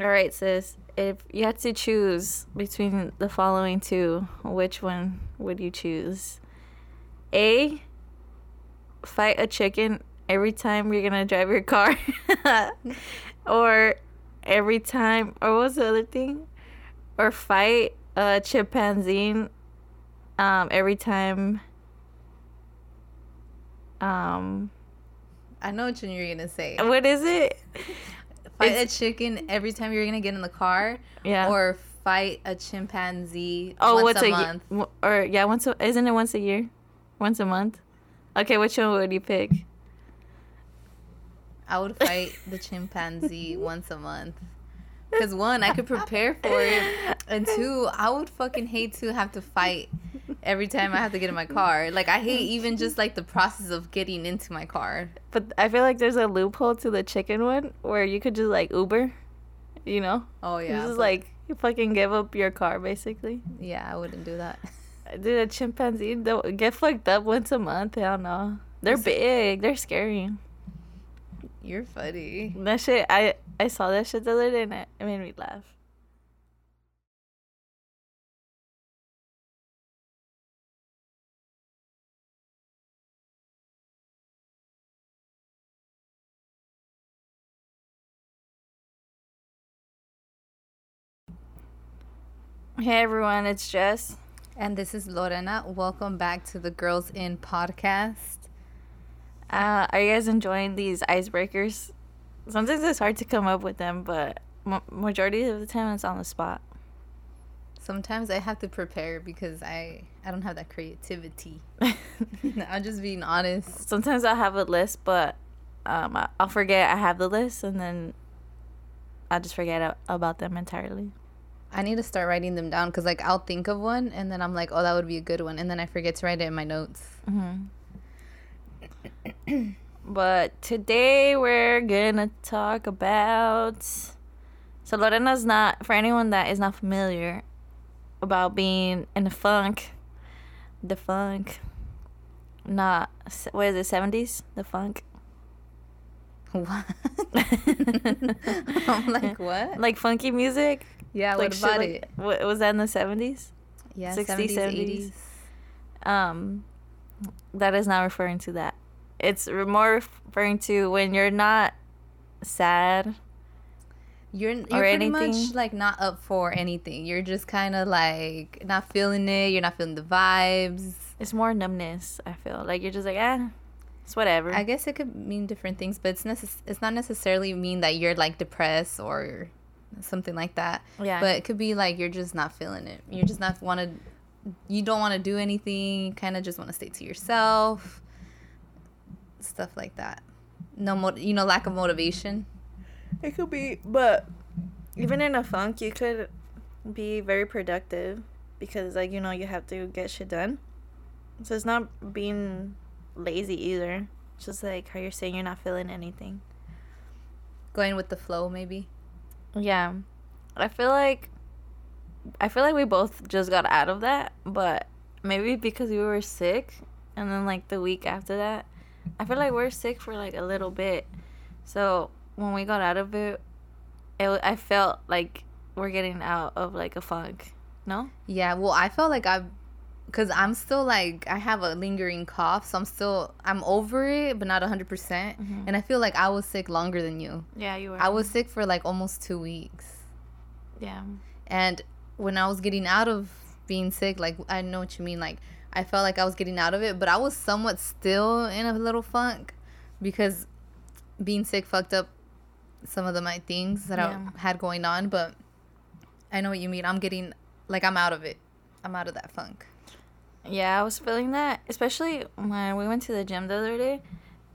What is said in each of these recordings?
All right, sis. If you had to choose between the following two, which one would you choose? A. Fight a chicken every time you're gonna drive your car, or every time, or what's the other thing? Or fight a chimpanzee um, every time. Um, I know what you're gonna say. what is it? Fight It's- a chicken every time you're gonna get in the car, Yeah. or fight a chimpanzee Oh, once what's a a, month. month? Or yeah, once a, isn't it once a year? Once a month? Okay, which one would you pick? I would fight the chimpanzee once a month. Because one, I could prepare for it, and two, I would fucking hate to have to fight every time I have to get in my car. Like I hate even just like the process of getting into my car. But I feel like there's a loophole to the chicken one where you could just like Uber, you know? Oh Yeah, this is like you fucking give up your car basically. yeah, I wouldn't do that. Uh, dude, a chimpanzee don't get fucked up once a month. Hell no. They're big. They're scary. You're funny. That shit. I I saw that shit the other day and it, it made me laugh. Hey everyone, it's Jess. And this is Lorena. Welcome back to the Girls In podcast. Uh, are you guys enjoying these icebreakers? Sometimes it's hard to come up with them, but ma- majority of the time it's on the spot. Sometimes I have to prepare because I I don't have that creativity. I'm just being honest. Sometimes I'll have a list, but um, I'll forget I have the list, and then I'll just forget about them entirely. I need to start writing them down because like I'll think of one and then I'm like, oh, that would be a good one, and then I forget to write it in my notes. Mm-hmm. But today we're gonna talk about. So Lorena's not for anyone that is not familiar about being in the funk, the funk, not what is it seventies? The funk, What? I'm like, what? like funky music. Yeah, like what shit about like- it? What was that in the seventies? Yeah, 60s, 70s, 70s. 80s. Um, that is not referring to that. It's more referring to when you're not sad. You're you're pretty much like not up for anything. You're just kind of like not feeling it. You're not feeling the vibes. It's more numbness. I feel like you're just like ah, it's whatever. I guess it could mean different things, but it's necess- it's not necessarily mean that you're like depressed or something like that. Yeah. But it could be like you're just not feeling it. You're just not want to. You don't want to do anything. You kind of just want to stay to yourself. Stuff like that. No, mo- you know, lack of motivation. It could be, but even in a funk, you could be very productive because, like, you know, you have to get shit done. So it's not being lazy either. It's just like how you're saying you're not feeling anything. Going with the flow, maybe. Yeah. I feel like I feel like we both just got out of that, but maybe because we were sick and then like the week after that, I feel like we're sick for like a little bit. So, when we got out of it, it I felt like we're getting out of like a funk. No? Yeah, well, I felt like I, cause I'm still like I have a lingering cough, so I'm still I'm over it, but not hundred percent. Mm-hmm. And I feel like I was sick longer than you. Yeah, you were. I was sick for like almost two weeks, Yeah. and when I was getting out of being sick, like I know what you mean, like I felt like I was getting out of it, but I was somewhat still in a little funk because being sick fucked up some of the my things that Yeah. I had going on. But I know what you mean. I'm getting like I'm out of it. I'm out of that funk. Yeah, I was feeling that, especially when we went to the gym the other day,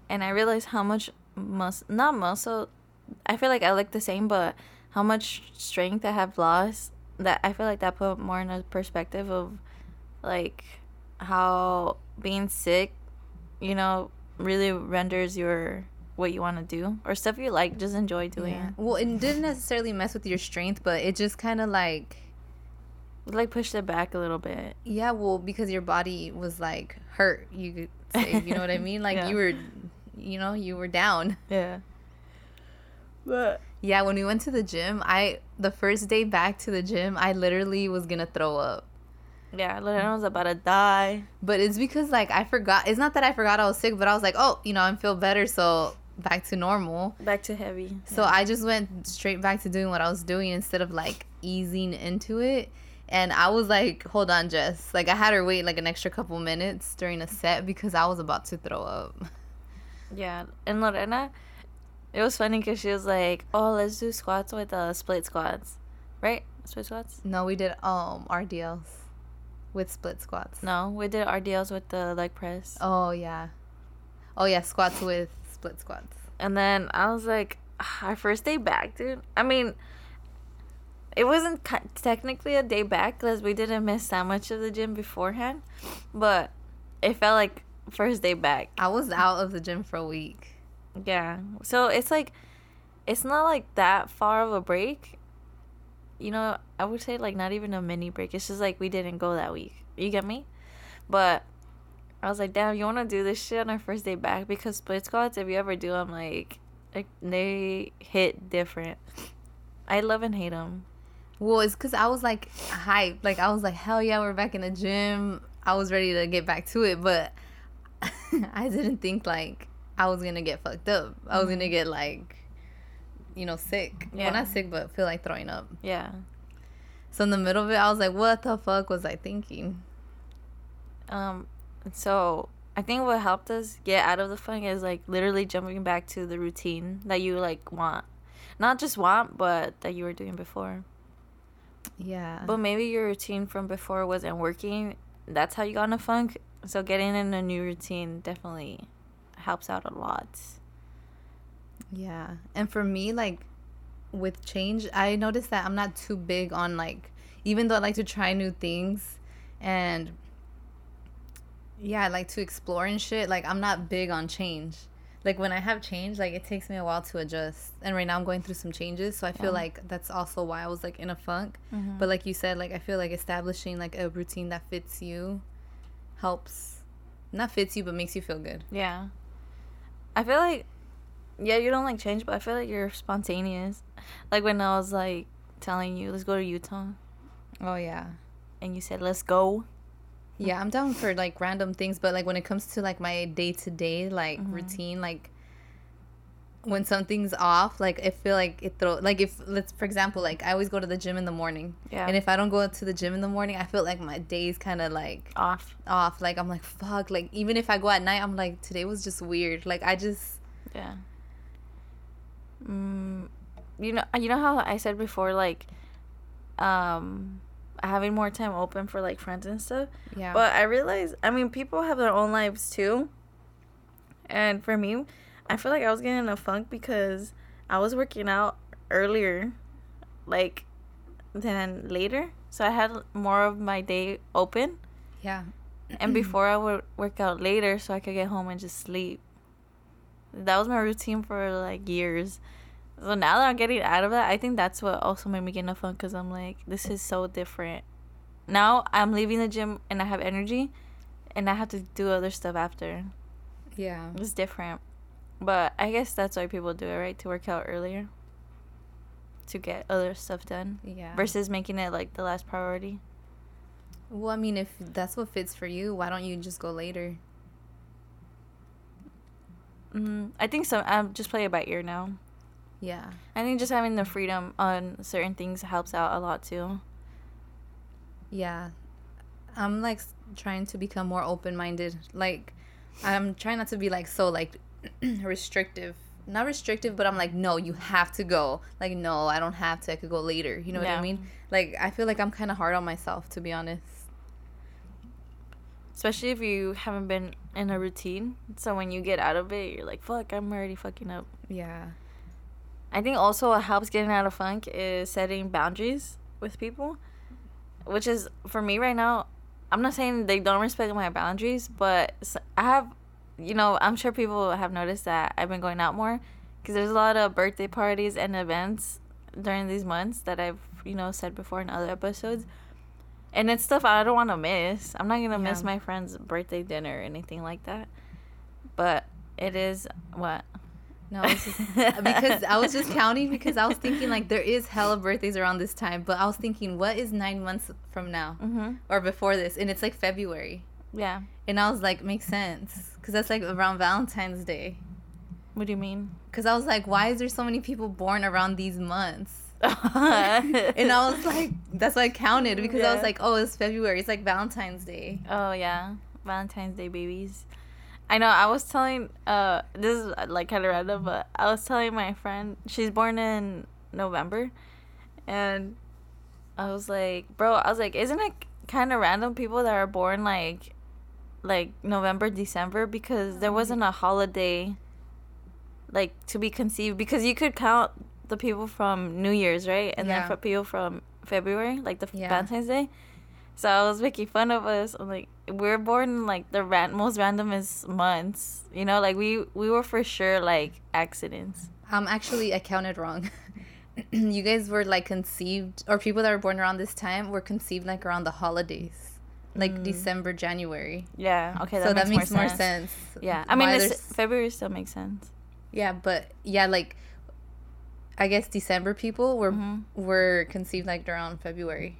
and I realized how much mus not muscle. I feel like I look the same, but how much strength I have lost. That I feel like that put more in a perspective of, like, how being sick, you know, really renders your what you want to do or stuff you like. Just enjoy doing. Yeah. Well, it didn't necessarily mess with your strength, but it just kind of like. Like pushed it back a little bit. yeah, well, because your body was like hurt. You could say, you know what I mean? Like Yeah. you were, you know, you were down. Yeah. But Yeah, when we went to the gym, I the first day back to the gym, I literally was gonna throw up. yeah, Lorena was about to die. But it's because like I forgot. It's not that I forgot I was sick, but I was like, oh, you know, I feel better, so back to normal. Back to heavy. So I just went straight back to doing what I was doing instead of like easing into it. And I was like, hold on, Jess. Like I had her wait like an extra couple minutes during a set because I was about to throw up. Yeah, and Lorena, it was funny because she was like, "Oh, let's do squats with uh, split squats, right? Split squats." No, we did um RDLs with split squats. No, we did RDLs with the leg press, Oh yeah. Oh yeah, squats with split squats. and then I was like, "Ah, "Our first day back, dude." I mean, it wasn't technically a day back because we didn't miss that much of the gym beforehand, but it felt like first day back. I was out of the gym for a week. Yeah. So it's like it's not like that far of a break. You know, I would say like not even a mini break. It's just like we didn't go that week. You get me? But I was like, damn, you want to do this shit on our first day back because split squats, if you ever do them, like, like they hit different. I love and hate them. Well, it's because I was like hyped. Like I was like, hell yeah, we're back in the gym. I was ready to get back to it, but I didn't think like I was gonna get fucked up. I was gonna get like, you know, sick. Yeah. Well, not sick, but feel like throwing up. Yeah. So in the middle of it, I was like, what the fuck was I thinking? Um. So I think what helped us get out of the funk is like literally jumping back to the routine that you like want, not just want, but that you were doing before. Yeah. But maybe your routine from before wasn't working. That's how you got in a funk. So getting in a new routine definitely helps out a lot. Yeah. And for me, like with change, I noticed that I'm not too big on like even though I like to try new things and yeah, I like to explore and shit, like I'm not big on change. Like when I have change, like it takes me a while to adjust. And right now I'm going through some changes, so I feel Yeah. like that's also why I was like in a funk. Mhm. But like you said, like I feel like establishing like a routine that fits you helps not fits you but makes you feel good. Yeah. I feel like, yeah, you don't like change, but I feel like you're spontaneous. Like when I was like telling you, let's go to Utah, Oh yeah. and you said, let's go. Yeah, I'm down for like random things, but like when it comes to like my day to day like Mhm. routine, like when something's off, like I feel like it throw like if let's for example, like I always go to the gym in the morning, Yeah. and if I don't go to the gym in the morning, I feel like my day's kind of like Off. off. Like I'm like fuck. Like even if I go at night, I'm like today was just weird. Like I just Yeah. Mm, you know, you know how I said before, like, um, having more time open for like friends and stuff. yeah. But I realize, I mean, people have their own lives too. And for me, I feel like I was getting in a funk because I was working out earlier, like, than later. So I had more of my day open. yeah. And before I would work out later so I could get home and just sleep. That was my routine for like years. So now that I'm getting out of that, I think that's what also made me get in a funk because I'm like, this is so different. Now I'm leaving the gym and I have energy and I have to do other stuff after. Yeah. It's different. But I guess that's why people do it, right? To work out earlier. To get other stuff done. Yeah. Versus making it like the last priority. Well, I mean, if that's what fits for you, why don't you just go later? Mm, I think so. I'm just play it by ear now. Yeah. I think just having the freedom on certain things helps out a lot too. Yeah. I'm like trying to become more open minded. Like, I'm trying not to be like so like restrictive. Not restrictive, but I'm like, no, you have to go. Like, no, I don't have to. I could go later. You know what I Yeah. mean? Like, I feel like I'm kind of hard on myself, to be honest. Especially if you haven't been in a routine. So when you get out of it, you're like, fuck, I'm already fucking up. Yeah. I think also what helps getting out of funk is setting boundaries with people, which is for me right now. I'm not saying they don't respect my boundaries, but I have, you know, I'm sure people have noticed that I've been going out more because there's a lot of birthday parties and events during these months that I've, you know, said before in other episodes. And it's stuff I don't want to miss. I'm not going to miss my friend's birthday dinner or anything like that. But it is what? No, just because I was just counting because I was thinking like there is hella birthdays around this time, but I was thinking what is nine months from now mm-hmm. or before this, and it's like February, Yeah. and I was like makes sense because that's like around Valentine's Day. What do you mean? Because I was like, why is there so many people born around these months? And I was like, that's why I counted because I was like, oh, it's February. It's like Valentine's Day. Oh yeah, Valentine's Day babies. I know. I was telling. Uh, this is uh, like kind of random, but I was telling my friend she's born in November, and I was like, bro, I was like, isn't it kind of random people that are born like, like November, December because there wasn't a holiday. Like to be conceived because you could count the people from New Year's right, and Yeah. then for people from February, like the Yeah. Valentine's Day. So I was making fun of us. I'm like, we're born like the ran- most randomest months. You know, like we we were for sure like accidents. Um, actually, I counted wrong. you guys were like conceived, or people that were born around this time were conceived like around the holidays, like December, January. Yeah. Okay. That so makes that makes more more sense. sense. Yeah. I mean, February still makes sense. yeah, but yeah, like I guess December people were Mhm. were conceived like around February.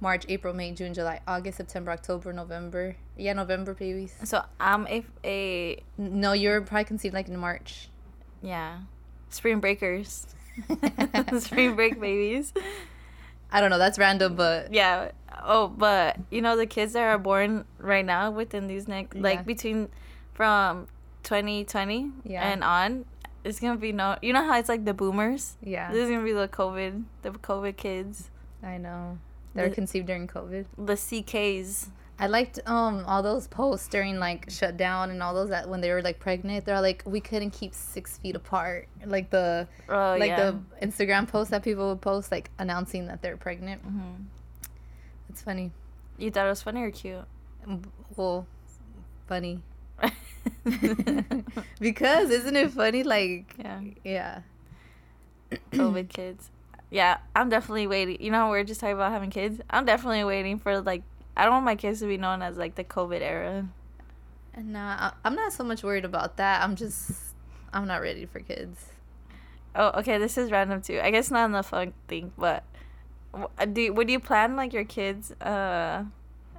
March, April, May, June, July, August, September, October, November. Yeah, November babies. So I'm if a No, you're probably conceived like in March. yeah, spring breakers, spring break babies. I don't know. That's random, but Yeah. Oh, but you know the kids that are born right now within these next Yeah. like between from 2020 Yeah. and on, it's gonna be no. You know how it's like the boomers. yeah, This is gonna be the COVID, the COVID kids, I know. They were The- conceived during COVID. the CKs. I liked um all those posts during like shutdown and all those that when they were like pregnant. They're like we couldn't keep six feet apart. Like the Oh like yeah. the Instagram posts that people would post like announcing that they're pregnant. hmm It's funny. You thought it was funny or cute? Mm, Well, funny because isn't it funny? Like yeah, yeah, COVID kids. Yeah, I'm definitely waiting. You know, we're just talking about having kids. I'm definitely waiting for like. I don't want my kids to be known as like the COVID era. and nah, I- I'm not so much worried about that. I'm just I'm not ready for kids. Oh, okay. This is random too. I guess not in the fun thing, but do would you plan like your kids' uh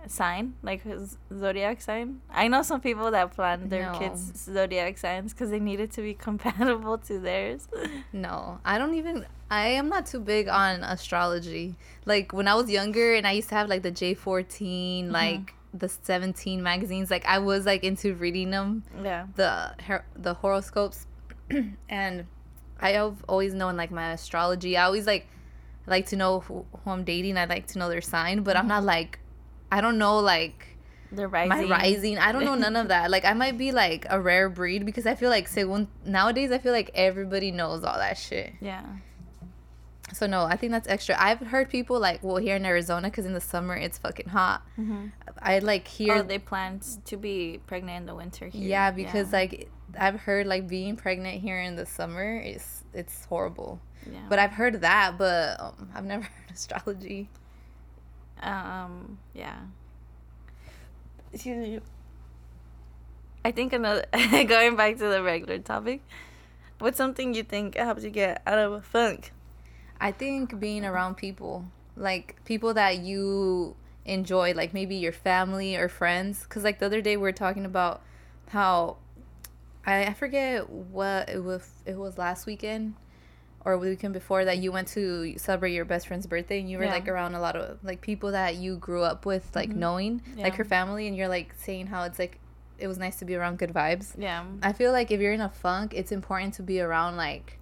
sign, like his zodiac sign? I know some people that plan their No. kids' zodiac signs because they need it to be compatible to theirs. No, I don't even. I am not too big on astrology. Like when I was younger, and I used to have like the J fourteen, mm-hmm. like the seventeen magazines. Like I was like into reading them, yeah. the her- the horoscopes, and I have always known like my astrology. I always like like to know who, who I'm dating. I like to know their sign, but I'm mm-hmm. not like I don't know like The rising. my rising. I don't know none of that. Like I might be like a rare breed because I feel like según nowadays I feel like everybody knows all that shit. Yeah. So no, I think that's extra. I've heard people like, well, here in Arizona, because in the summer it's fucking hot. Mm-hmm. I like hear, oh, they plan to be pregnant in the winter here. yeah, because like I've heard like being pregnant here in the summer is it's horrible. yeah. But I've heard that, but um, I've never heard astrology. Um. Yeah. Excuse me. I think another going back to the regular topic. What's something you think helps you get out of a funk? I think being around people, like people that you enjoy, like maybe your family or friends. Because like the other day we were talking about how I, I forget what it was. It was last weekend or the weekend before that you went to celebrate your best friend's birthday and you were Yeah. like around a lot of like people that you grew up with, like Mhm. knowing, like her family, and you're like saying how it's like it was nice to be around good vibes. Yeah. I feel like if you're in a funk, it's important to be around like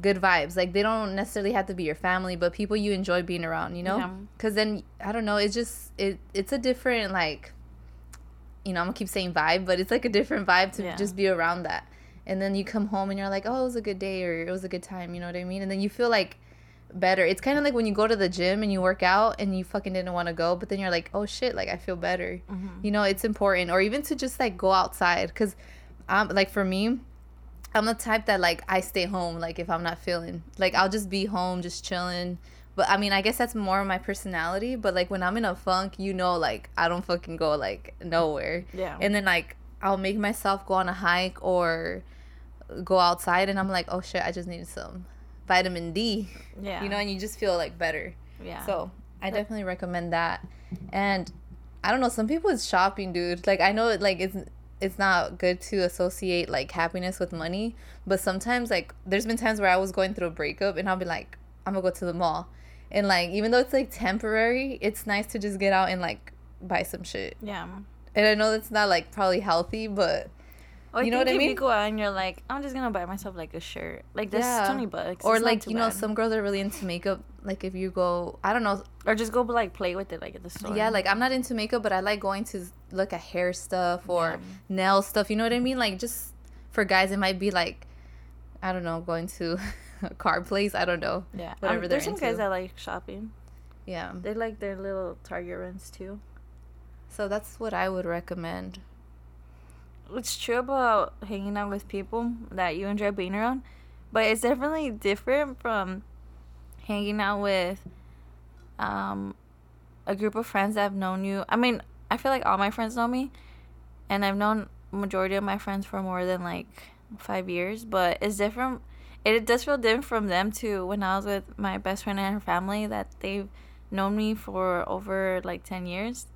good vibes. Like they don't necessarily have to be your family, but people you enjoy being around, you know? Yeah. Cuz then I don't know, it's just it it's a different like you know, I'm to keep saying vibe, but it's like a different vibe to Yeah. just be around that. And then you come home and you're like, "Oh, it was a good day or it was a good time," you know what I mean? And then you feel like better. It's kind of like when you go to the gym and you work out and you fucking didn't want to go, but then you're like, "Oh shit, like I feel better." Mhm. you know it's important or even to just like go outside because um like for me i'm the type that like i stay home like if i'm not feeling like i'll just be home just chilling but i mean i guess that's more of my personality but like when i'm in a funk you know like i don't fucking go like nowhere Yeah. and then like i'll make myself go on a hike or go outside and I'm like, oh shit, I just needed some vitamin D. Yeah. You know, and you just feel like better. Yeah. So I definitely recommend that. And I don't know, some people it's shopping, dude. Like I know it like it's it's not good to associate like happiness with money, but sometimes like there's been times where I was going through a breakup and I'll be like, I'm gonna go to the mall. And like even though it's like temporary, it's nice to just get out and like buy some shit. yeah. And I know that's not like probably healthy, but Or You know what I mean? You go out and you're like, I'm just gonna buy myself like a shirt. Like this Yeah. twenty bucks. or It's like you know some girls are really into makeup. Like if you go, I don't know, or just go like play with it like at the store. Yeah, like I'm not into makeup, but I like going to look at hair stuff or Yeah. nail stuff. You know what I mean? Like just for guys, it might be like, I don't know, going to a car place. I don't know. yeah. whatever Um, there's some into. guys that like shopping. Yeah. They like their little Target runs too. So that's what I would recommend. It's true about hanging out with people that you enjoy being around, but it's definitely different from hanging out with um a group of friends that have known you. I mean, I feel like all my friends know me, and I've known majority of my friends for more than like five years. But it's different. It does feel different from them to when I was with my best friend and her family that they've known me for over like 10 years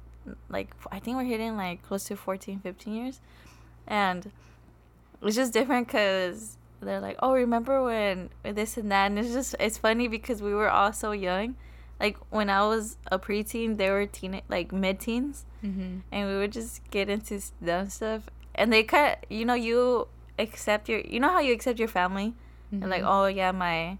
like i think we're hitting like close to 14 15 years and it's just different because they're like oh remember when this and that? And it's just it's funny because we were all so young. Like when i was a preteen they were teen like mid-teens. Mm-hmm. and we would just get into dumb stuff. And they kind of you know you accept your you know how you accept your family? And like oh yeah my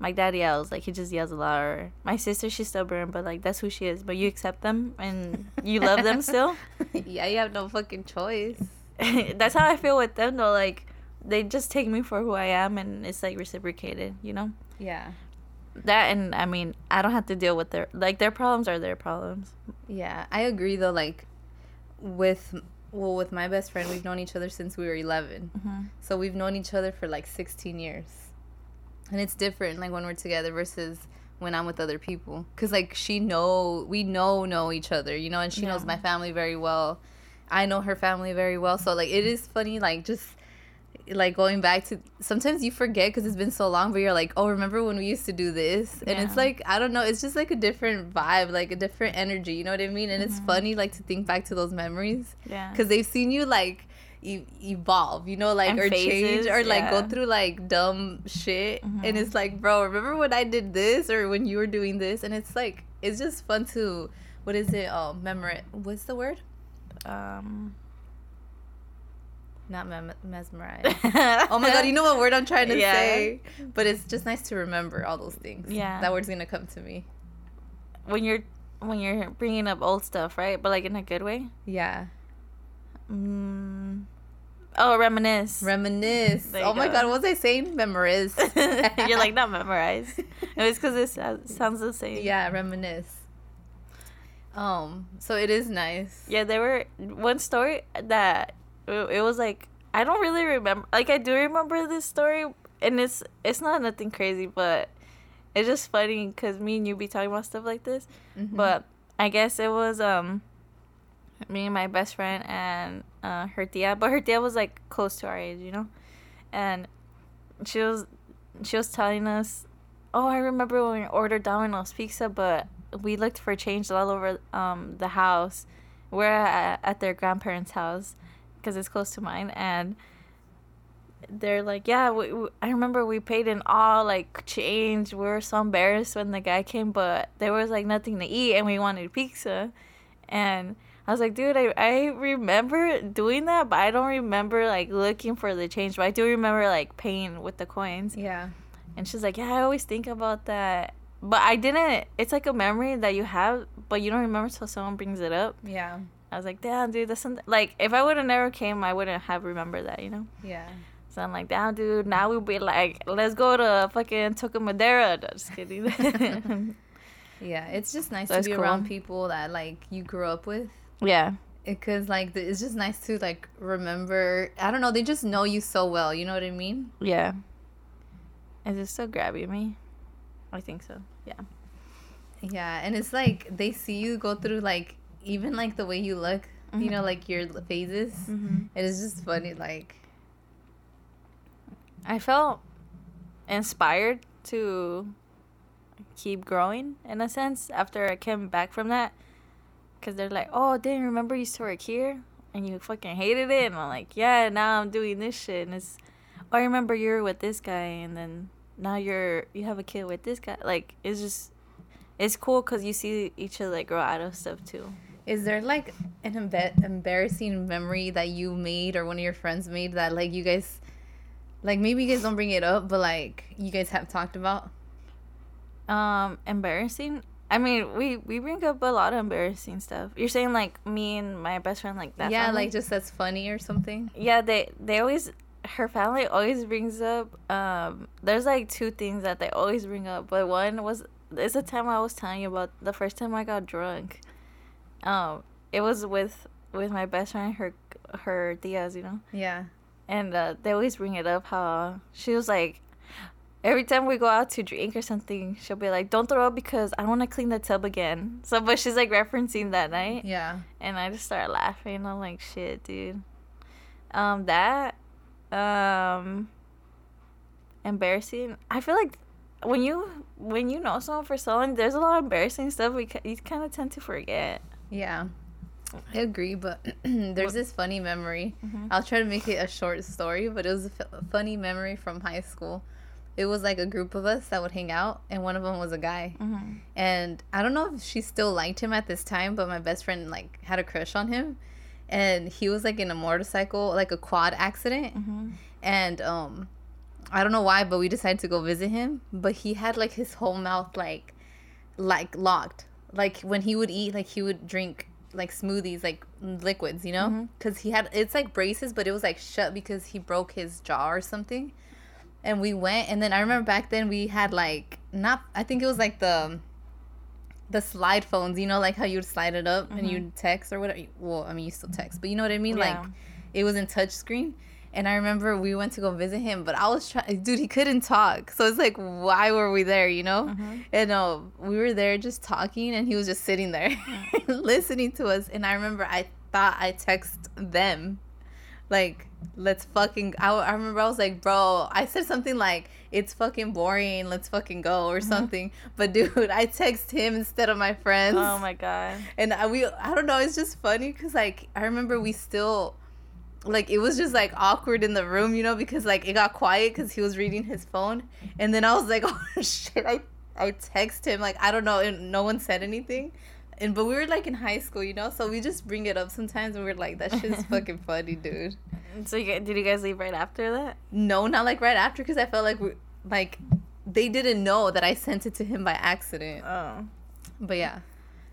my dad yells like he just yells a lot. Or my sister she's stubborn but like that's who she is but you accept them and you love them still? Yeah, you have no fucking choice. that's how i feel with them though like they just take me for who i am and it's like reciprocated you know Yeah. that and i mean i don't have to deal with their like their problems are their problems Yeah, I agree though. Like with well, with my best friend, we've known each other since we were 11. mm-hmm. So we've known each other for like 16 years. And it's different like when we're together versus when I'm with other people cuz like she know we know know each other, you know, and she knows my family very well. I know her family very well. So like it is funny like just like going back to sometimes you forget cuz it's been so long but you're like, "Oh, remember when we used to do this?" And it's like I don't know, it's just like a different vibe, like a different energy, you know what I mean? And it's Mhm. funny like to think back to those memories yeah because they've seen you like e- evolve, you know, like And or phases, change or like go through like dumb shit, and Mhm. it's like, bro, remember when I did this or when you were doing this, and it's like it's just fun to what is it? Oh, memorize. What's the word? Um Not mem- mesmerize. oh my god, you know what word I'm trying to Yeah. say, but it's just nice to remember all those things. Yeah. that word's gonna come to me. when you're when you're bringing up old stuff right but like in a good way Yeah, mm. oh reminisce reminisce. Oh my god, what was I saying? Memorize. You're like not memorize. It was because it sounds the same. Yeah, reminisce. Um, so it is nice. Yeah, there were one story that it, was like I don't really remember. Like I do remember this story, and it's it's not nothing crazy, but it's just funny because me and you be talking about stuff like this. Mhm. But I guess it was um me and my best friend and uh, her tia, but her tia was like close to our age, you know, and she was she was telling us, oh, I remember when we ordered Domino's pizza, but we looked for change all over um the house. We're at, at their grandparents' house because it's close to mine, and they're like, yeah, we, we, I remember we paid in all like change. We were so embarrassed when the guy came, but there was like nothing to eat, and we wanted pizza, and I was like, dude, I, I remember doing that, but I don't remember like looking for the change. But I do remember like paying with the coins. Yeah. And she's like, yeah, I always think about that. But I didn't. It's like a memory that you have, but you don't remember till someone brings it up. Yeah. I was like, damn, dude, that's something. Like, if I would have never came, I wouldn't have remembered that, you know? Yeah. So I'm like, damn, dude, now we'll be like, let's go to fucking Toca Madera. No, Just kidding. Yeah. It's just nice That's to be cool. around people that like you grew up with. yeah. Because like the, it's just nice to like remember. I don't know. They just know you so well. You know what I mean? Yeah. Is it still grabbing me? I think so. Yeah. Yeah. And it's like they see you go through like even like the way you look. You Mhm. know, like your phases. Mm-hmm. It is just funny. Like I felt inspired to keep growing in a sense after I came back from that. Cause they're like, oh, didn't remember you used to work here and you fucking hated it, and I'm like, yeah, now I'm doing this shit, and it's, oh, I remember you were with this guy, and then now you're you have a kid with this guy. Like it's just, it's cool cause you see each other like grow out of stuff too. Is there like an embe- embarrassing memory that you made or one of your friends made that like you guys, like maybe you guys don't bring it up, but like you guys have talked about? Um, embarrassing. I mean, we we bring up a lot of embarrassing stuff. You're saying like me and my best friend like that. yeah, family? like just that's funny or something. yeah. They they always her family always brings up. Um, there's like two things that they always bring up, but one was it's the time I was telling you about the first time I got drunk. Um, it was with with my best friend, her her Diaz, you know, Yeah. and uh, they always bring it up how she was like. Every time we go out to drink or something, she'll be like, "Don't throw up because I don't want to clean the tub again." So, but she's like referencing that night, Yeah. and I just started laughing. I'm like, shit, dude. Um, that, um, embarrassing. I feel like when you when you know someone for so long, there's a lot of embarrassing stuff we you kind of tend to forget. Yeah. I agree, but there's this funny memory. Mhm. I'll try to make it a short story, but it was a f- funny memory from high school. It was like a group of us that would hang out, and one of them was a guy. Mm-hmm. And I don't know if she still liked him at this time, but my best friend like had a crush on him, and he was like in a motorcycle, like a quad accident, Mm-hmm. and um, I don't know why, but we decided to go visit him. But he had like his whole mouth like, like locked. Like when he would eat, like he would drink like smoothies, like liquids, you know, because he had it's like braces, but it was like shut because he broke his jaw or something. And we went, and then I remember back then we had like not, I think it was like the the slide phones, you know, like how you'd slide it up and Mhm. you'd text or whatever. Well, I mean, you still text, but you know what I mean? Yeah. Like, it was in touch screen. And I remember we went to go visit him, but I was trying, dude, he couldn't talk. So it's like, why were we there, you know? Mhm. And uh, we were there just talking, and he was just sitting there listening to us. And I remember I thought I text them, like, let's fucking. I, I remember I was like, bro, I said something like, it's fucking boring, let's fucking go, or mm-hmm. something. But dude, I text him instead of my friends. Oh my god. And I, we, I don't know, it's just funny because, like, I remember we still, like, it was just, like, awkward in the room, you know, because, like, it got quiet because he was reading his phone. And then I was like, oh, shit, I, I text him, like, I don't know, and no one said anything. And, but we were, like, in high school, you know, so we just bring it up sometimes and we're like, that shit's fucking funny, dude. So you, did you guys leave right after that? No, not, like, right after because I felt like, we, like, they didn't know that I sent it to him by accident. Oh, But yeah,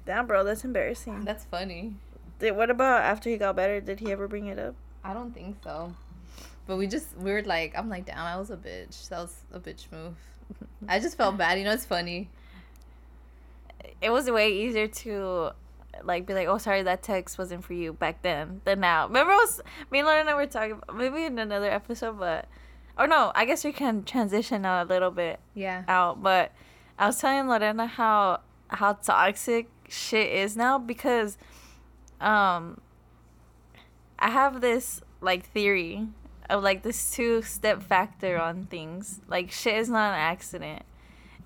damn, bro, that's embarrassing. that's funny. Did, what about after he got better? Did he ever bring it up? I don't think so. But we just we were like I'm like damn I was a bitch. That was a bitch move. I just felt bad. You know it's funny. It was way easier to like be like, oh sorry that text wasn't for you back then than now. Remember was me and Lorena and I were talking about maybe in another episode, but or no, I guess we can transition now a little bit Yeah. out. But I was telling Lorena how how toxic shit is now because um I have this like theory of like this two step factor on things. Like shit is not an accident.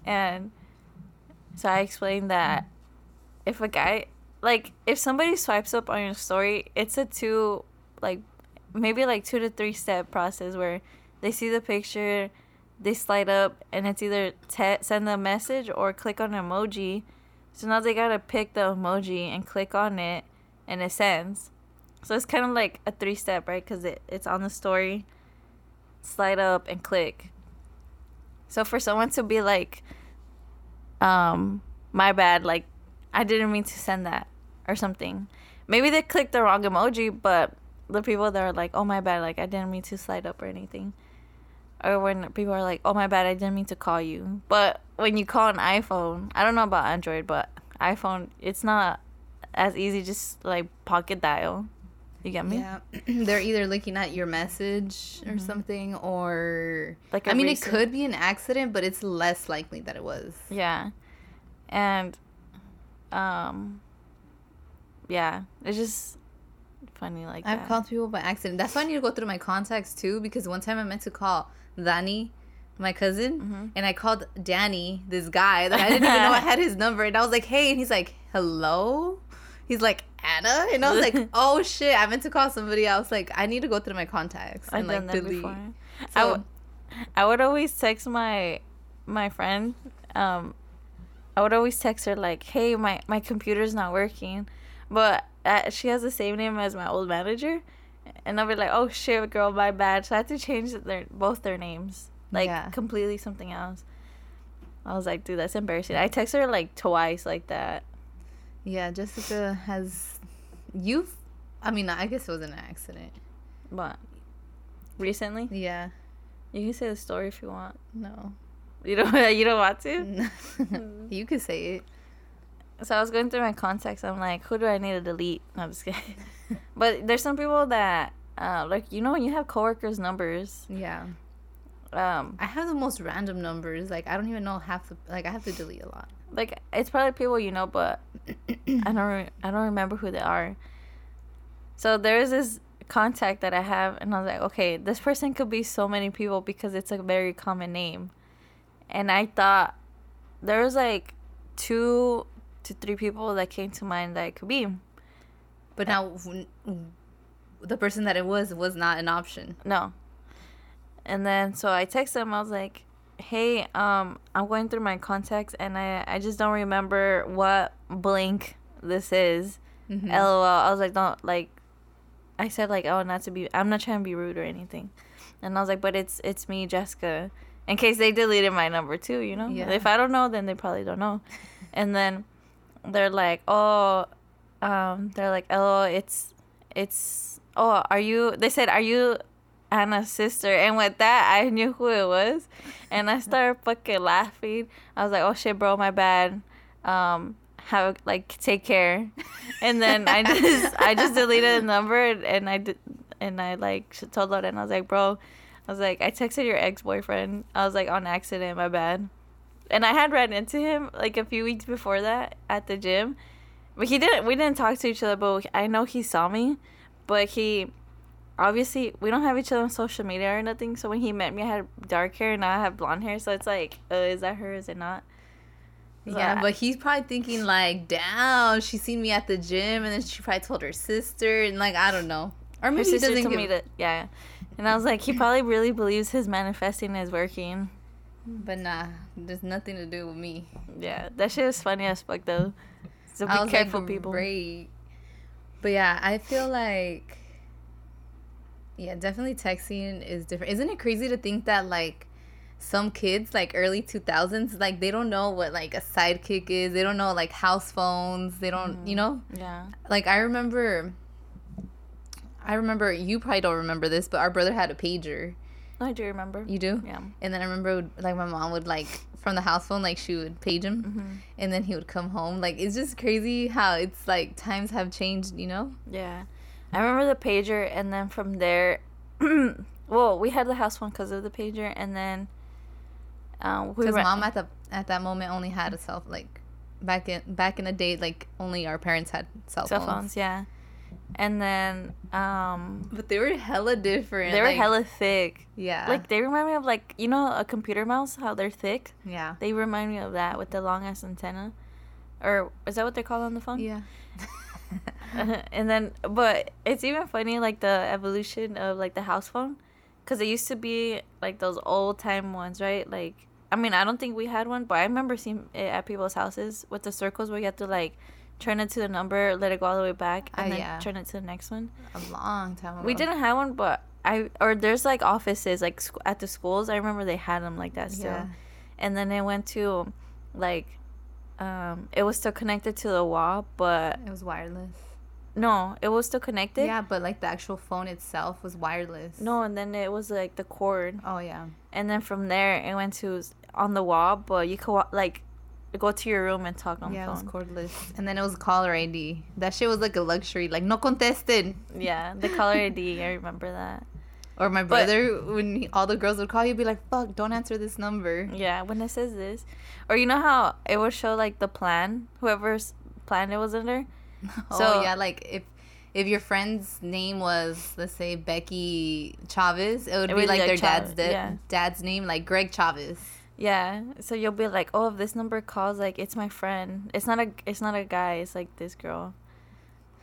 And so I explained that if a guy like if somebody swipes up on your story, it's a two like maybe like two to three step process where they see the picture, they slide up, and it's either te- send a message or click on an emoji. So now they gotta pick the emoji and click on it, and it sends. So it's kind of like a three step, right? Because it, it's on the story, slide up, and click. So for someone to be like, um, my bad, like, I didn't mean to send that or something. Maybe they clicked the wrong emoji, but the people that are like, oh, my bad, like, I didn't mean to slide up or anything. Or when people are like, oh, my bad, I didn't mean to call you. But when you call an iPhone, I don't know about Android, but iPhone, it's not as easy, just like pocket dial. You get me? Yeah. They're either looking at your message or something or Like I mean recent- it could be an accident, but it's less likely that it was. Yeah. And um yeah, it's just funny like I've that. called people by accident. That's why I need to go through my contacts too because one time I meant to call Danny, my cousin, Mm-hmm. and I called Danny, this guy that I didn't even know I had his number, and I was like, "Hey," and he's like, "Hello." He's like Anna, and I was like, "Oh shit!" I meant to call somebody else. Like, I need to go through my contacts I've and like done that delete. before. I, So- w- I would always text my my friend. Um, I would always text her like, "Hey, my my computer's not working," but uh, she has the same name as my old manager, and I'll be like, "Oh shit, girl, my bad." So I had to change their both their names, like Yeah. completely something else. I was like, "Dude, that's embarrassing." I texted her like twice like that. Yeah, Jessica has you. I mean, I guess it was an accident. But recently, Yeah. you can say the story if you want. No. You don't. You don't want to. you could say it. So I was going through my contacts. I'm like, who do I need to delete? No, I'm just kidding. but there's some people that, uh, like, you know, when you have coworkers' numbers, Yeah. um, I have the most random numbers. Like I don't even know half the. Like I have to delete a lot. Like it's probably people you know, but I don't, re- I don't remember who they are. So there's this contact that I have, and I was like, okay, this person could be so many people because it's a very common name, and I thought there was like two to three people that came to mind that it could be. But now, the person that it was was not an option. No. And then so I texted him. I was like, "Hey, um, I'm going through my contacts, and I I just don't remember what blank this is." Mhm. LOL. I was like, "Don't like." I said like, "Oh, not to be. I'm not trying to be rude or anything," and I was like, "But it's it's me, Jessica." In case they deleted my number too, you know. Yeah. If I don't know, then they probably don't know. and then they're like, "Oh, um, they're like, oh, it's it's oh, are you?" They said, "Are you Anna's sister?" And with that, I knew who it was, and I started fucking laughing. I was like, "Oh shit, bro, my bad." Um, have like take care, and then I just I just deleted the number and I did and I like told Lorena I was like, "Bro." I was like, I texted your ex boyfriend. I was like, on accident, my bad. And I had ran into him like a few weeks before that at the gym. But he didn't, we didn't talk to each other, but I know he saw me. But he, obviously, we don't have each other on social media or nothing. So when he met me, I had dark hair and now I have blonde hair. So it's like, uh, is that her? Is it not? So Yeah, I- but he's probably thinking like, "Damn, she seen me at the gym, and then she probably told her sister, and like I don't know, or her maybe he sister doesn't told give. me that, yeah. And I was like, he probably really believes his manifesting is working. But nah, there's nothing to do with me. Yeah, that shit is funny as fuck though. So be I was careful, like, people. Great. But yeah, I feel like yeah, definitely texting is different. Isn't it crazy to think that like some kids like early 2000s like they don't know what like a sidekick is. They don't know like house phones. They don't, you know? Yeah. Like I remember I remember you probably don't remember this, but our brother had a pager. I do remember. You do? Yeah. And then I remember like my mom would like from the house phone like she would page him hmm and then he would come home. Like it's just crazy how it's like times have changed, you know? Yeah. I remember the pager, and then from there, well, we had the house phone because of the pager, and then um, we Because mom at the at that moment only had a cell like back in back in the day like only our parents had cell, cell phones. phones, yeah. And then um, But they were hella different. they were like- hella thick. yeah. Like they remind me of like you know a computer mouse, how they're thick. yeah. They remind me of that with the long ass antenna, or is that what they're called on the phone? Yeah. and then but it's even funny like the evolution of like the house phone because it used to be like those old time ones right like i mean i don't think we had one but i remember seeing it at people's houses with the circles where you have to like turn it to the number let it go all the way back and Ah, then yeah. turn it to the next one a long time ago. we didn't have one but i or there's like offices like sc- at the schools i remember they had them like that still Yeah. and then it went to like um it was still connected to the wall but It was wireless. no it was still connected yeah, but like the actual phone itself was wireless. No, and then it was like the cord, Oh yeah. and then from there it went to on the wall, but you could like go to your room and talk on yeah, it the was cordless. And then it was caller ID. That shit was like a luxury. Like no contested. yeah, the caller ID. I remember that. Or my But- brother, when he, all the girls would call, he'd be like, "Fuck, don't answer this number." Yeah, when it says this, or you know how it would show like the plan, whoever's plan it was under. oh So- yeah, like if if your friend's name was let's say Becky Chavez, it would It be would like be their like dad's da- yeah. dad's name, like Greg Chavez. Yeah. So you'll be like, oh, if this number calls, like it's my friend. It's not a. It's not a guy. It's like this girl.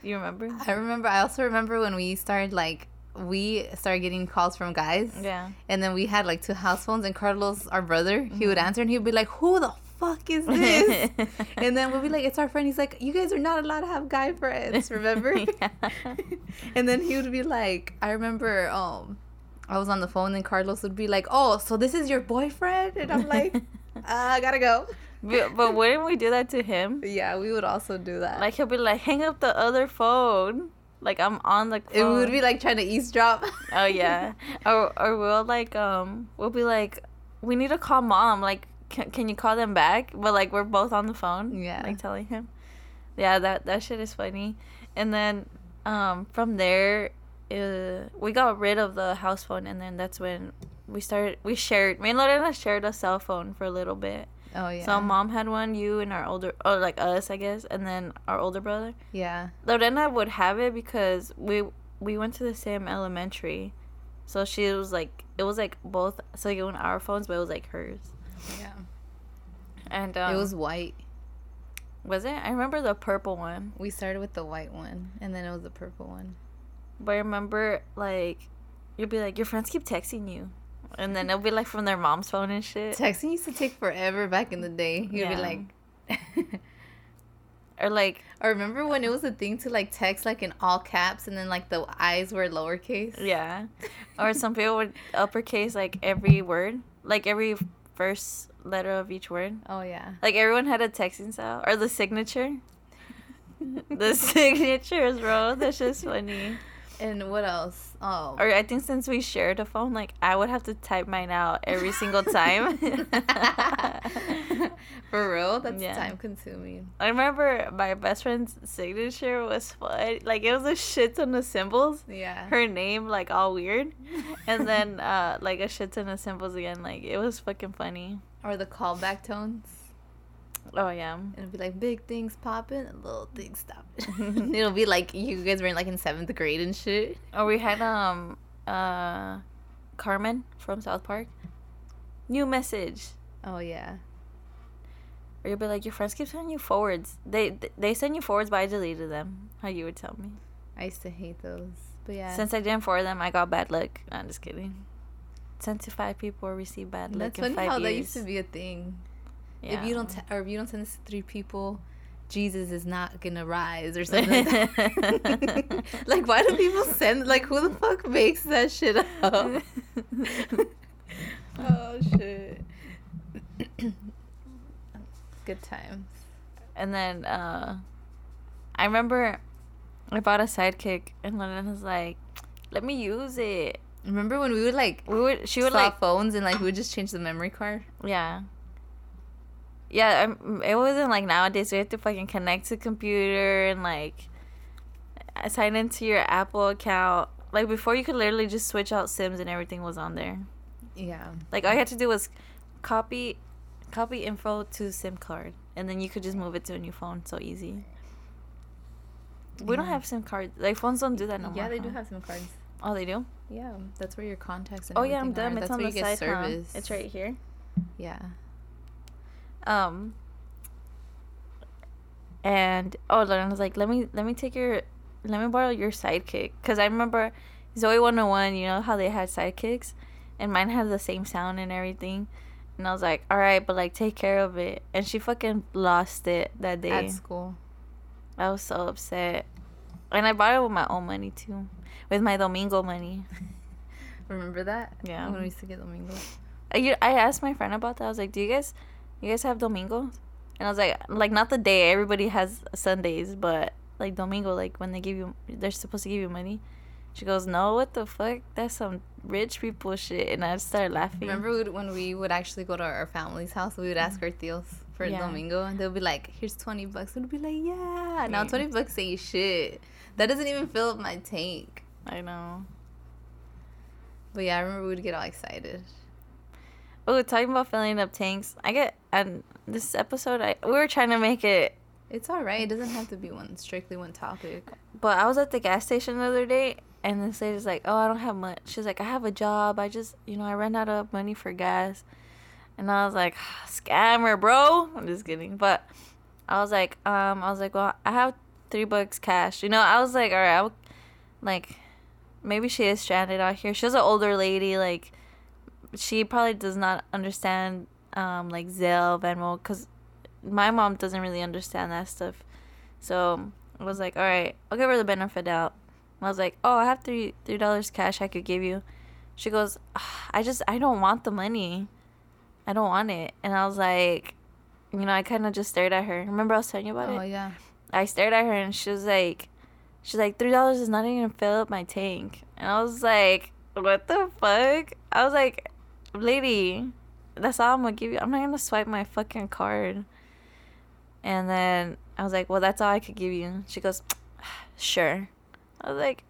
You remember? I remember. I also remember when we started like we started getting calls from guys. Yeah. And then we had like two house phones, and Carlos, our brother, he would Mhm. answer, and he'd be like, "Who the fuck is this?" and then we'll be like, "It's our friend." He's like, "You guys are not allowed to have guy friends, remember?" Yeah. and then he would be like, "I remember, um, I was on the phone, and Carlos would be like, "Oh, so this is your boyfriend?" And I'm like, uh, "I gotta go." but, but wouldn't we do that to him? Yeah, we would also do that. Like he'll be like, hang up the other phone. Like I'm on the phone. it would be like trying to eavesdrop. Oh yeah. or or we'll like um we'll be like, we need to call mom. Like, can, can you call them back? But like we're both on the phone. Yeah. Like telling him. Yeah, that that shit is funny. And then um from there, uh, we got rid of the house phone, and then that's when we started. We shared. Me and Lorena shared a cell phone for a little bit. Oh yeah. So mom had one, you and our older, or like us, I guess, and then our older brother. Yeah. Lorena would have it because we we went to the same elementary, so she was like it was like both so you on our phones, but it was like hers. Yeah. And um, it was white. was it? I remember the purple one, We started with the white one, and then it was the purple one. but I remember like you'd be like your friends keep texting you, and then it'll be like from their mom's phone and shit, Texting used to take forever back in the day. You'd be like, or like I remember when it was a thing to like text like in all caps and then like the eyes were lowercase. yeah, or some people would uppercase like every word, like every first letter of each word. Oh yeah. Like everyone had a texting style or the signature. the signatures, bro. That's just funny. And what else? Oh. Or I think since we shared a phone, like I would have to type mine out every single time. For real? That's Yeah. time consuming. I remember my best friend's signature was fun. Like it was a shit ton of symbols. Yeah. Her name like all weird, and then uh like a shit ton of symbols again. Like it was fucking funny. Or the callback tones. Oh yeah. And it'll be like big things popping and little things stopping. It'll be like you guys were in like in seventh grade and shit. Or we had um uh Cartman from South Park. New message. Oh yeah. Or you'll be like, your friends keep sending you forwards. They they send you forwards, but I deleted them. How you would tell me. I used to hate those. But yeah. Since I didn't forward them, I got bad luck. No, I'm just kidding. Sent to five people receive bad luck That's in funny five how years. that used to be a thing. If you don't, t- or if you don't send this to three people, Jesus is not gonna rise or something. Like, that. like, why do people send? Like, who the fuck makes that shit up? oh shit. Good times. and then uh, I remember I bought a sidekick, and London was like, "Let me use it." Remember when we would like We would. She would like. phones and like we would just change the memory card? Yeah. Yeah, um, it wasn't like nowadays. We have to fucking connect to the computer and like sign into your Apple account. Like before, you could literally just switch out Sims and everything was on there. Yeah. Like all you had to do was copy, copy info to SIM card, and then you could just move it to a new phone. So easy. We don't have SIM cards. Like phones don't do that no more. yeah, they do have SIM cards. Oh, they do. Yeah, that's where your contacts and Oh yeah, I'm dumb. It's on the side. huh? It's right here. Yeah. Um. And oh, Lauren was like, "Let me let me take your, let me borrow your sidekick," because I remember Zoey 101. You know how they had sidekicks, and mine had the same sound and everything. And I was like, "All right, but like take care of it." And she fucking lost it that day. At school. I was so upset, and I bought it with my own money too, with my Domingo money. Remember that? Yeah. When we used to get Domingos. I, I asked my friend about that. I was like, "Do you guys, you guys have Domingos?" And I was like, "Like not the day. Everybody has Sundays, but like Domingo, like when they give you, they're supposed to give you money." She goes, "No, what the fuck? That's some rich people shit." And I started laughing. Remember when we would actually go to our family's house? We would ask mm-hmm. our tios for Yeah. Domingo, and they'll be like, "Here's twenty bucks." We'd be like, "Yeah." Now twenty bucks ain't shit. That doesn't even fill up my tank. I know. But yeah, I remember we would get all excited. Oh, talking about filling up tanks. I get and this episode, I we were trying to make it It's all right. It doesn't have to be one strictly one topic. But I was at the gas station the other day, and this lady's like, "Oh, I don't have much." She's like, "I have a job. I just, you know, I ran out of money for gas." And I was like, "Scammer, bro." I'm just kidding, but I was like, um, I was like, "Well, I have three bucks cash." You know, I was like, "All right, I'll, like, maybe she is stranded out here." She was an older lady, like, she probably does not understand, um, like Zelle, Venmo, cause my mom doesn't really understand that stuff. So I was like, all right, I'll give her the benefit doubt. I was like, oh, I have three three dollars cash I could give you. She goes, "Ah, I just I don't want the money. I don't want it. And I was like, you know, I kind of just stared at her. Remember I was telling you about Oh it? Oh yeah. I stared at her and she was like, she's like, three dollars is not even gonna fill up my tank. And I was like, what the fuck? I was like, lady, that's all I'm gonna give you. I'm not gonna swipe my fucking card. And then I was like, well, that's all I could give you. She goes, sure. I was like,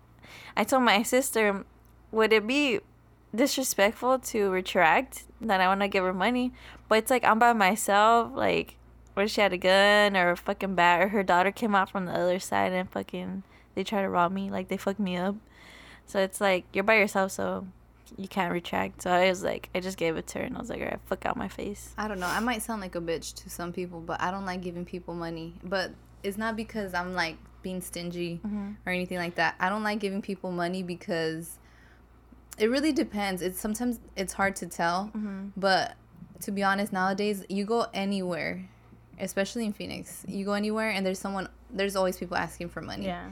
I told my sister, would it be disrespectful to retract that I want to give her money? But it's like I'm by myself. Like, if she had a gun or a fucking bat or her daughter came out from the other side and fucking they try to rob me? Like, they fucked me up. So it's like you're by yourself, so you can't retract. So I was like, I just gave it to her and I was like, alright, fuck out my face. I don't know. I might sound like a bitch to some people, but I don't like giving people money. But it's not because I'm like being stingy mm-hmm. or anything like that. I don't like giving people money because it really depends. It's sometimes it's hard to tell, mm-hmm. but to be honest, nowadays you go anywhere, especially in Phoenix, you go anywhere and there's someone. There's always people asking for money. Yeah.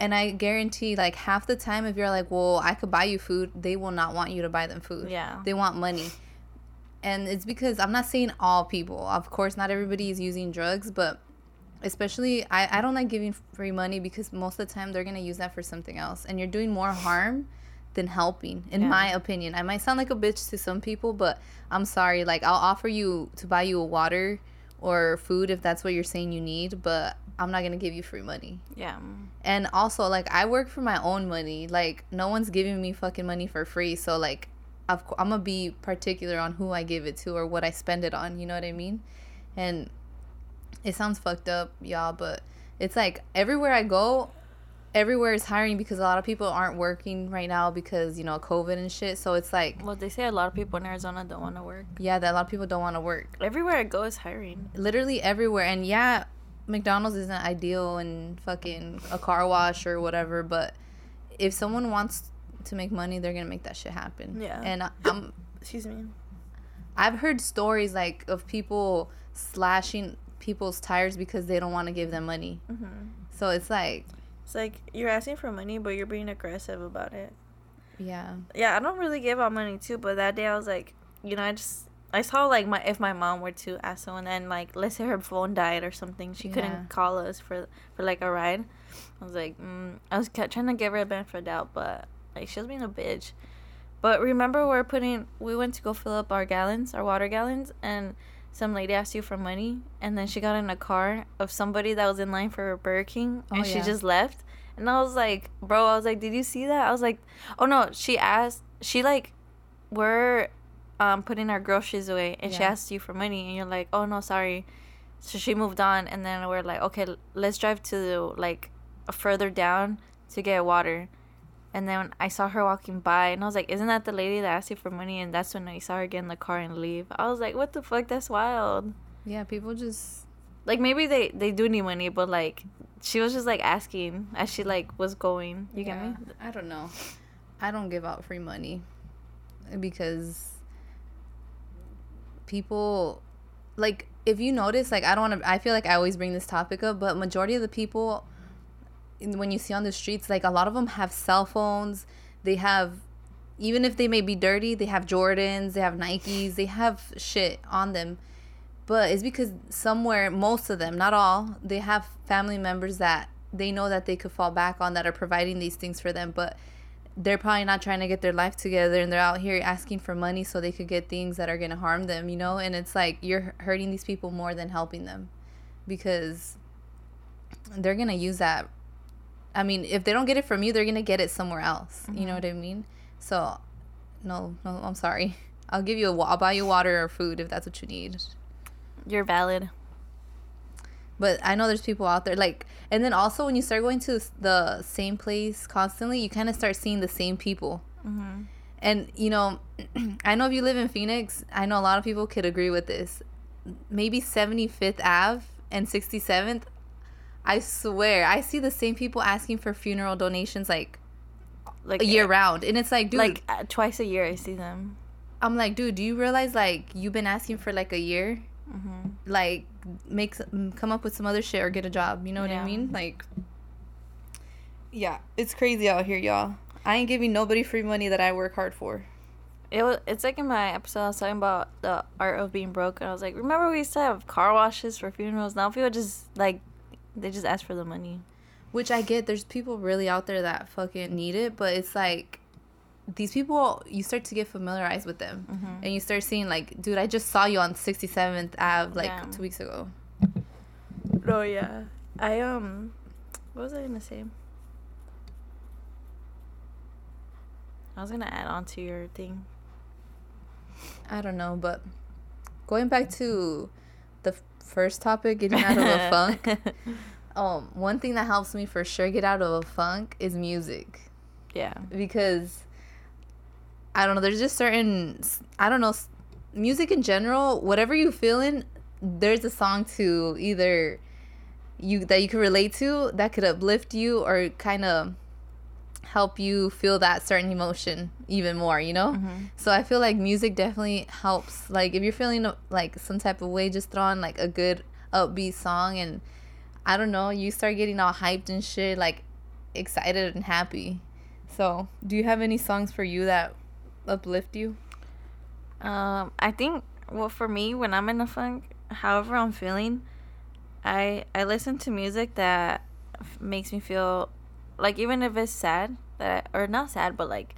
And I guarantee, like half the time, if you're like, "Well, I could buy you food," they will not want you to buy them food. Yeah. They want money. And it's because I'm not saying all people. Of course, not everybody is using drugs, but especially I, I don't like giving free money because most of the time they're gonna use that for something else. And you're doing more harm than helping, in Yeah. my opinion. I might sound like a bitch to some people, but I'm sorry. Like I'll offer you to buy you a water or food if that's what you're saying you need, but I'm not gonna give you free money. Yeah. And also, like, I work for my own money. Like, no one's giving me fucking money for free. So, like, of cou- I'm gonna be particular on who I give it to or what I spend it on. You know what I mean? And it sounds fucked up, y'all, but it's like everywhere I go, everywhere is hiring because a lot of people aren't working right now because, you know, COVID and shit. So it's like, Well, they say a lot of people in Arizona don't want to work. yeah, that a lot of people don't want to work. Everywhere I go is hiring. literally everywhere. And yeah, McDonald's isn't ideal and fucking a car wash or whatever, but if someone wants to make money, they're gonna make that shit happen. Yeah. And I- I'm Excuse me. I've heard stories like of people slashing people's tires because they don't want to give them money. Mm-hmm. So it's like, It's like you're asking for money, but you're being aggressive about it. yeah, Yeah, I don't really give out money too, but that day I was like, you know, I just I saw like my if my mom were to ask someone and like let's say her phone died or something, she Yeah. couldn't call us for for like a ride. I was like, mm, I was trying to give her a benefit of doubt, but like she was being a bitch. But remember, we're putting we went to go fill up our gallons, our water gallons, and some lady asked you for money, and then she got in a car of somebody that was in line for Burger King, and Oh, she just left. And I was like, bro, I was like, did you see that? I was like, oh no, she asked, she like, we're um putting our groceries away, and she Yeah. asked you for money, and you're like, oh no, sorry. So she moved on, and then we're like, okay, let's drive to like further down to get water. And then I saw her walking by, and I was like, "Isn't that the lady that asked you for money?" And that's when I saw her get in the car and leave. I was like, "What the fuck? That's wild." yeah, people just Like maybe they they do need money, but like she was just like asking as she like was going. You get me? I don't know. I don't give out free money because people like if you notice like I don't want to I feel like I always bring this topic up, but majority of the people when you see on the streets like a lot of them have cell phones. They have even if they may be dirty, they have Jordans, they have Nikes, they have shit on them. But it's because somewhere, most of them, not all, they have family members that they know that they could fall back on that are providing these things for them. But they're probably not trying to get their life together and they're out here asking for money so they could get things that are going to harm them, you know? And it's like you're hurting these people more than helping them because they're going to use that. I mean, if they don't get it from you, they're going to get it somewhere else. You know mm-hmm. what I mean? So, no, no, I'm sorry. I'll give you a, I'll buy you water or food if that's what you need. You're valid. But I know there's people out there like, and then also when you start going to the same place constantly, you kind of start seeing the same people. Mm-hmm. And you know, I know if you live in Phoenix, I know a lot of people could agree with this. Maybe 75th Ave and 67th, I swear, I see the same people asking for funeral donations like Like year round, and it's like, dude, Like uh, twice a year, I see them. I'm like, dude, do you realize like you've been asking for like a year? Mm-hmm. Like, make come up with some other shit or get a job. You know what I mean? Like, yeah, it's crazy out here, y'all. I ain't giving nobody free money that I work hard for. It was. It's like in my episode, I was talking about the art of being broke, and I was like, remember we used to have car washes for funerals? Now people just like, they just ask for the money. Which I get. There's people really out there that fucking need it, but it's like these people. You start to get familiarized with them, Mm-hmm. and you start seeing like, dude, I just saw you on 67th Ave like Yeah. two weeks ago. Oh yeah. I um, what was I gonna say? I was gonna add on to your thing. I don't know, but going back to the first topic, getting out of a funk. Um, one thing that helps me for sure get out of a funk is music yeah. because I don't know. There's just certain I don't know music in general. Whatever you feeling, there's a song to either you that you can relate to that could uplift you or kind of help you feel that certain emotion even more. You know. Mm-hmm. So I feel like music definitely helps. Like if you're feeling like some type of way, just throw on like a good upbeat song and I don't know, you start getting all hyped and shit, like excited and happy. So, do you have any songs for you that uplift you? Um, I think well for me when I'm in a funk, however I'm feeling, I I listen to music that f- makes me feel like even if it's sad that I, or not sad but like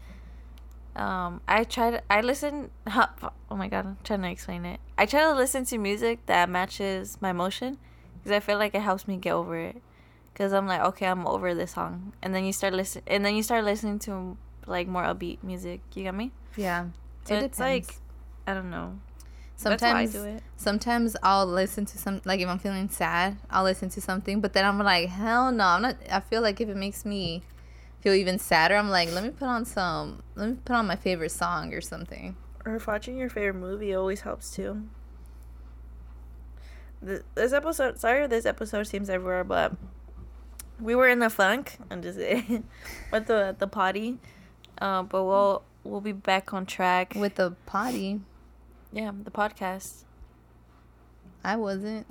um I try to I listen oh my god I'm trying to explain it. I try to listen to music that matches my emotion because I feel like it helps me get over it. Because I'm like okay I'm over this song. And then you start listen and then you start listening to like more upbeat music you get me Yeah. so It it's like. I don't know sometimes That's why I do it. sometimes I'll listen to some like if I'm feeling sad, I'll listen to something, but then I'm like, hell no, I'm not I feel like if it makes me feel even sadder, I'm like, let me put on some let me put on my favorite song or something. Or if watching your favorite movie always helps too. This episode, sorry, this episode seems everywhere, but we were in the funk. I'm just with the the potty, uh, but we'll we'll be back on track With the potty, yeah the podcast. I wasn't.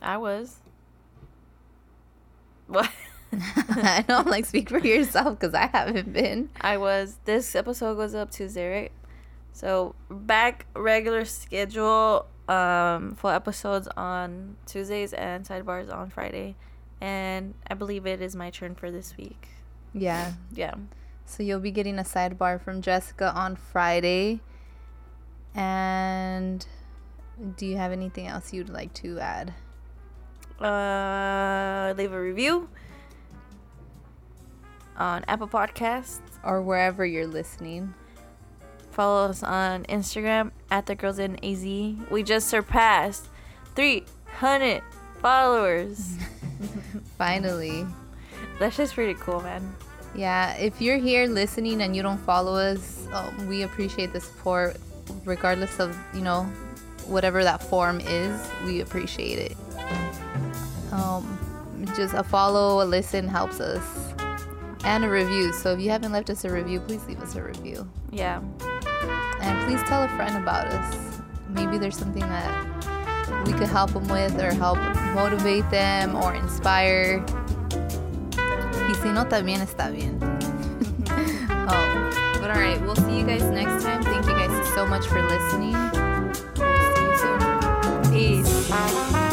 I was. What? I don't like speak for yourself because I haven't been. I was. This episode goes up Tuesday, right? So back regular schedule. Um, full episodes on Tuesdays and sidebars on Friday, and I believe it is my turn for this week. Yeah. Yeah. So you'll be getting a sidebar from Jessica on Friday. And do you have anything else you'd like to add? Uh, leave a review on Apple Podcasts. Or wherever you're listening. Follow us on Instagram at the girls in AZ. We just surpassed 300 followers. Finally. That's just pretty cool, man. Yeah, if you're here listening and you don't follow us, um, we appreciate the support, regardless of you know whatever that form is. We appreciate it. Um, just a follow, a listen helps us, and a review. So if you haven't left us a review, please leave us a review, Yeah. and please tell a friend about us. Maybe there's something that we could help them with, or help motivate them, or inspire. Si no, también está bien. oh, but all right, we'll see you guys next time. Thank you guys so much for listening. We'll see you soon. Peace.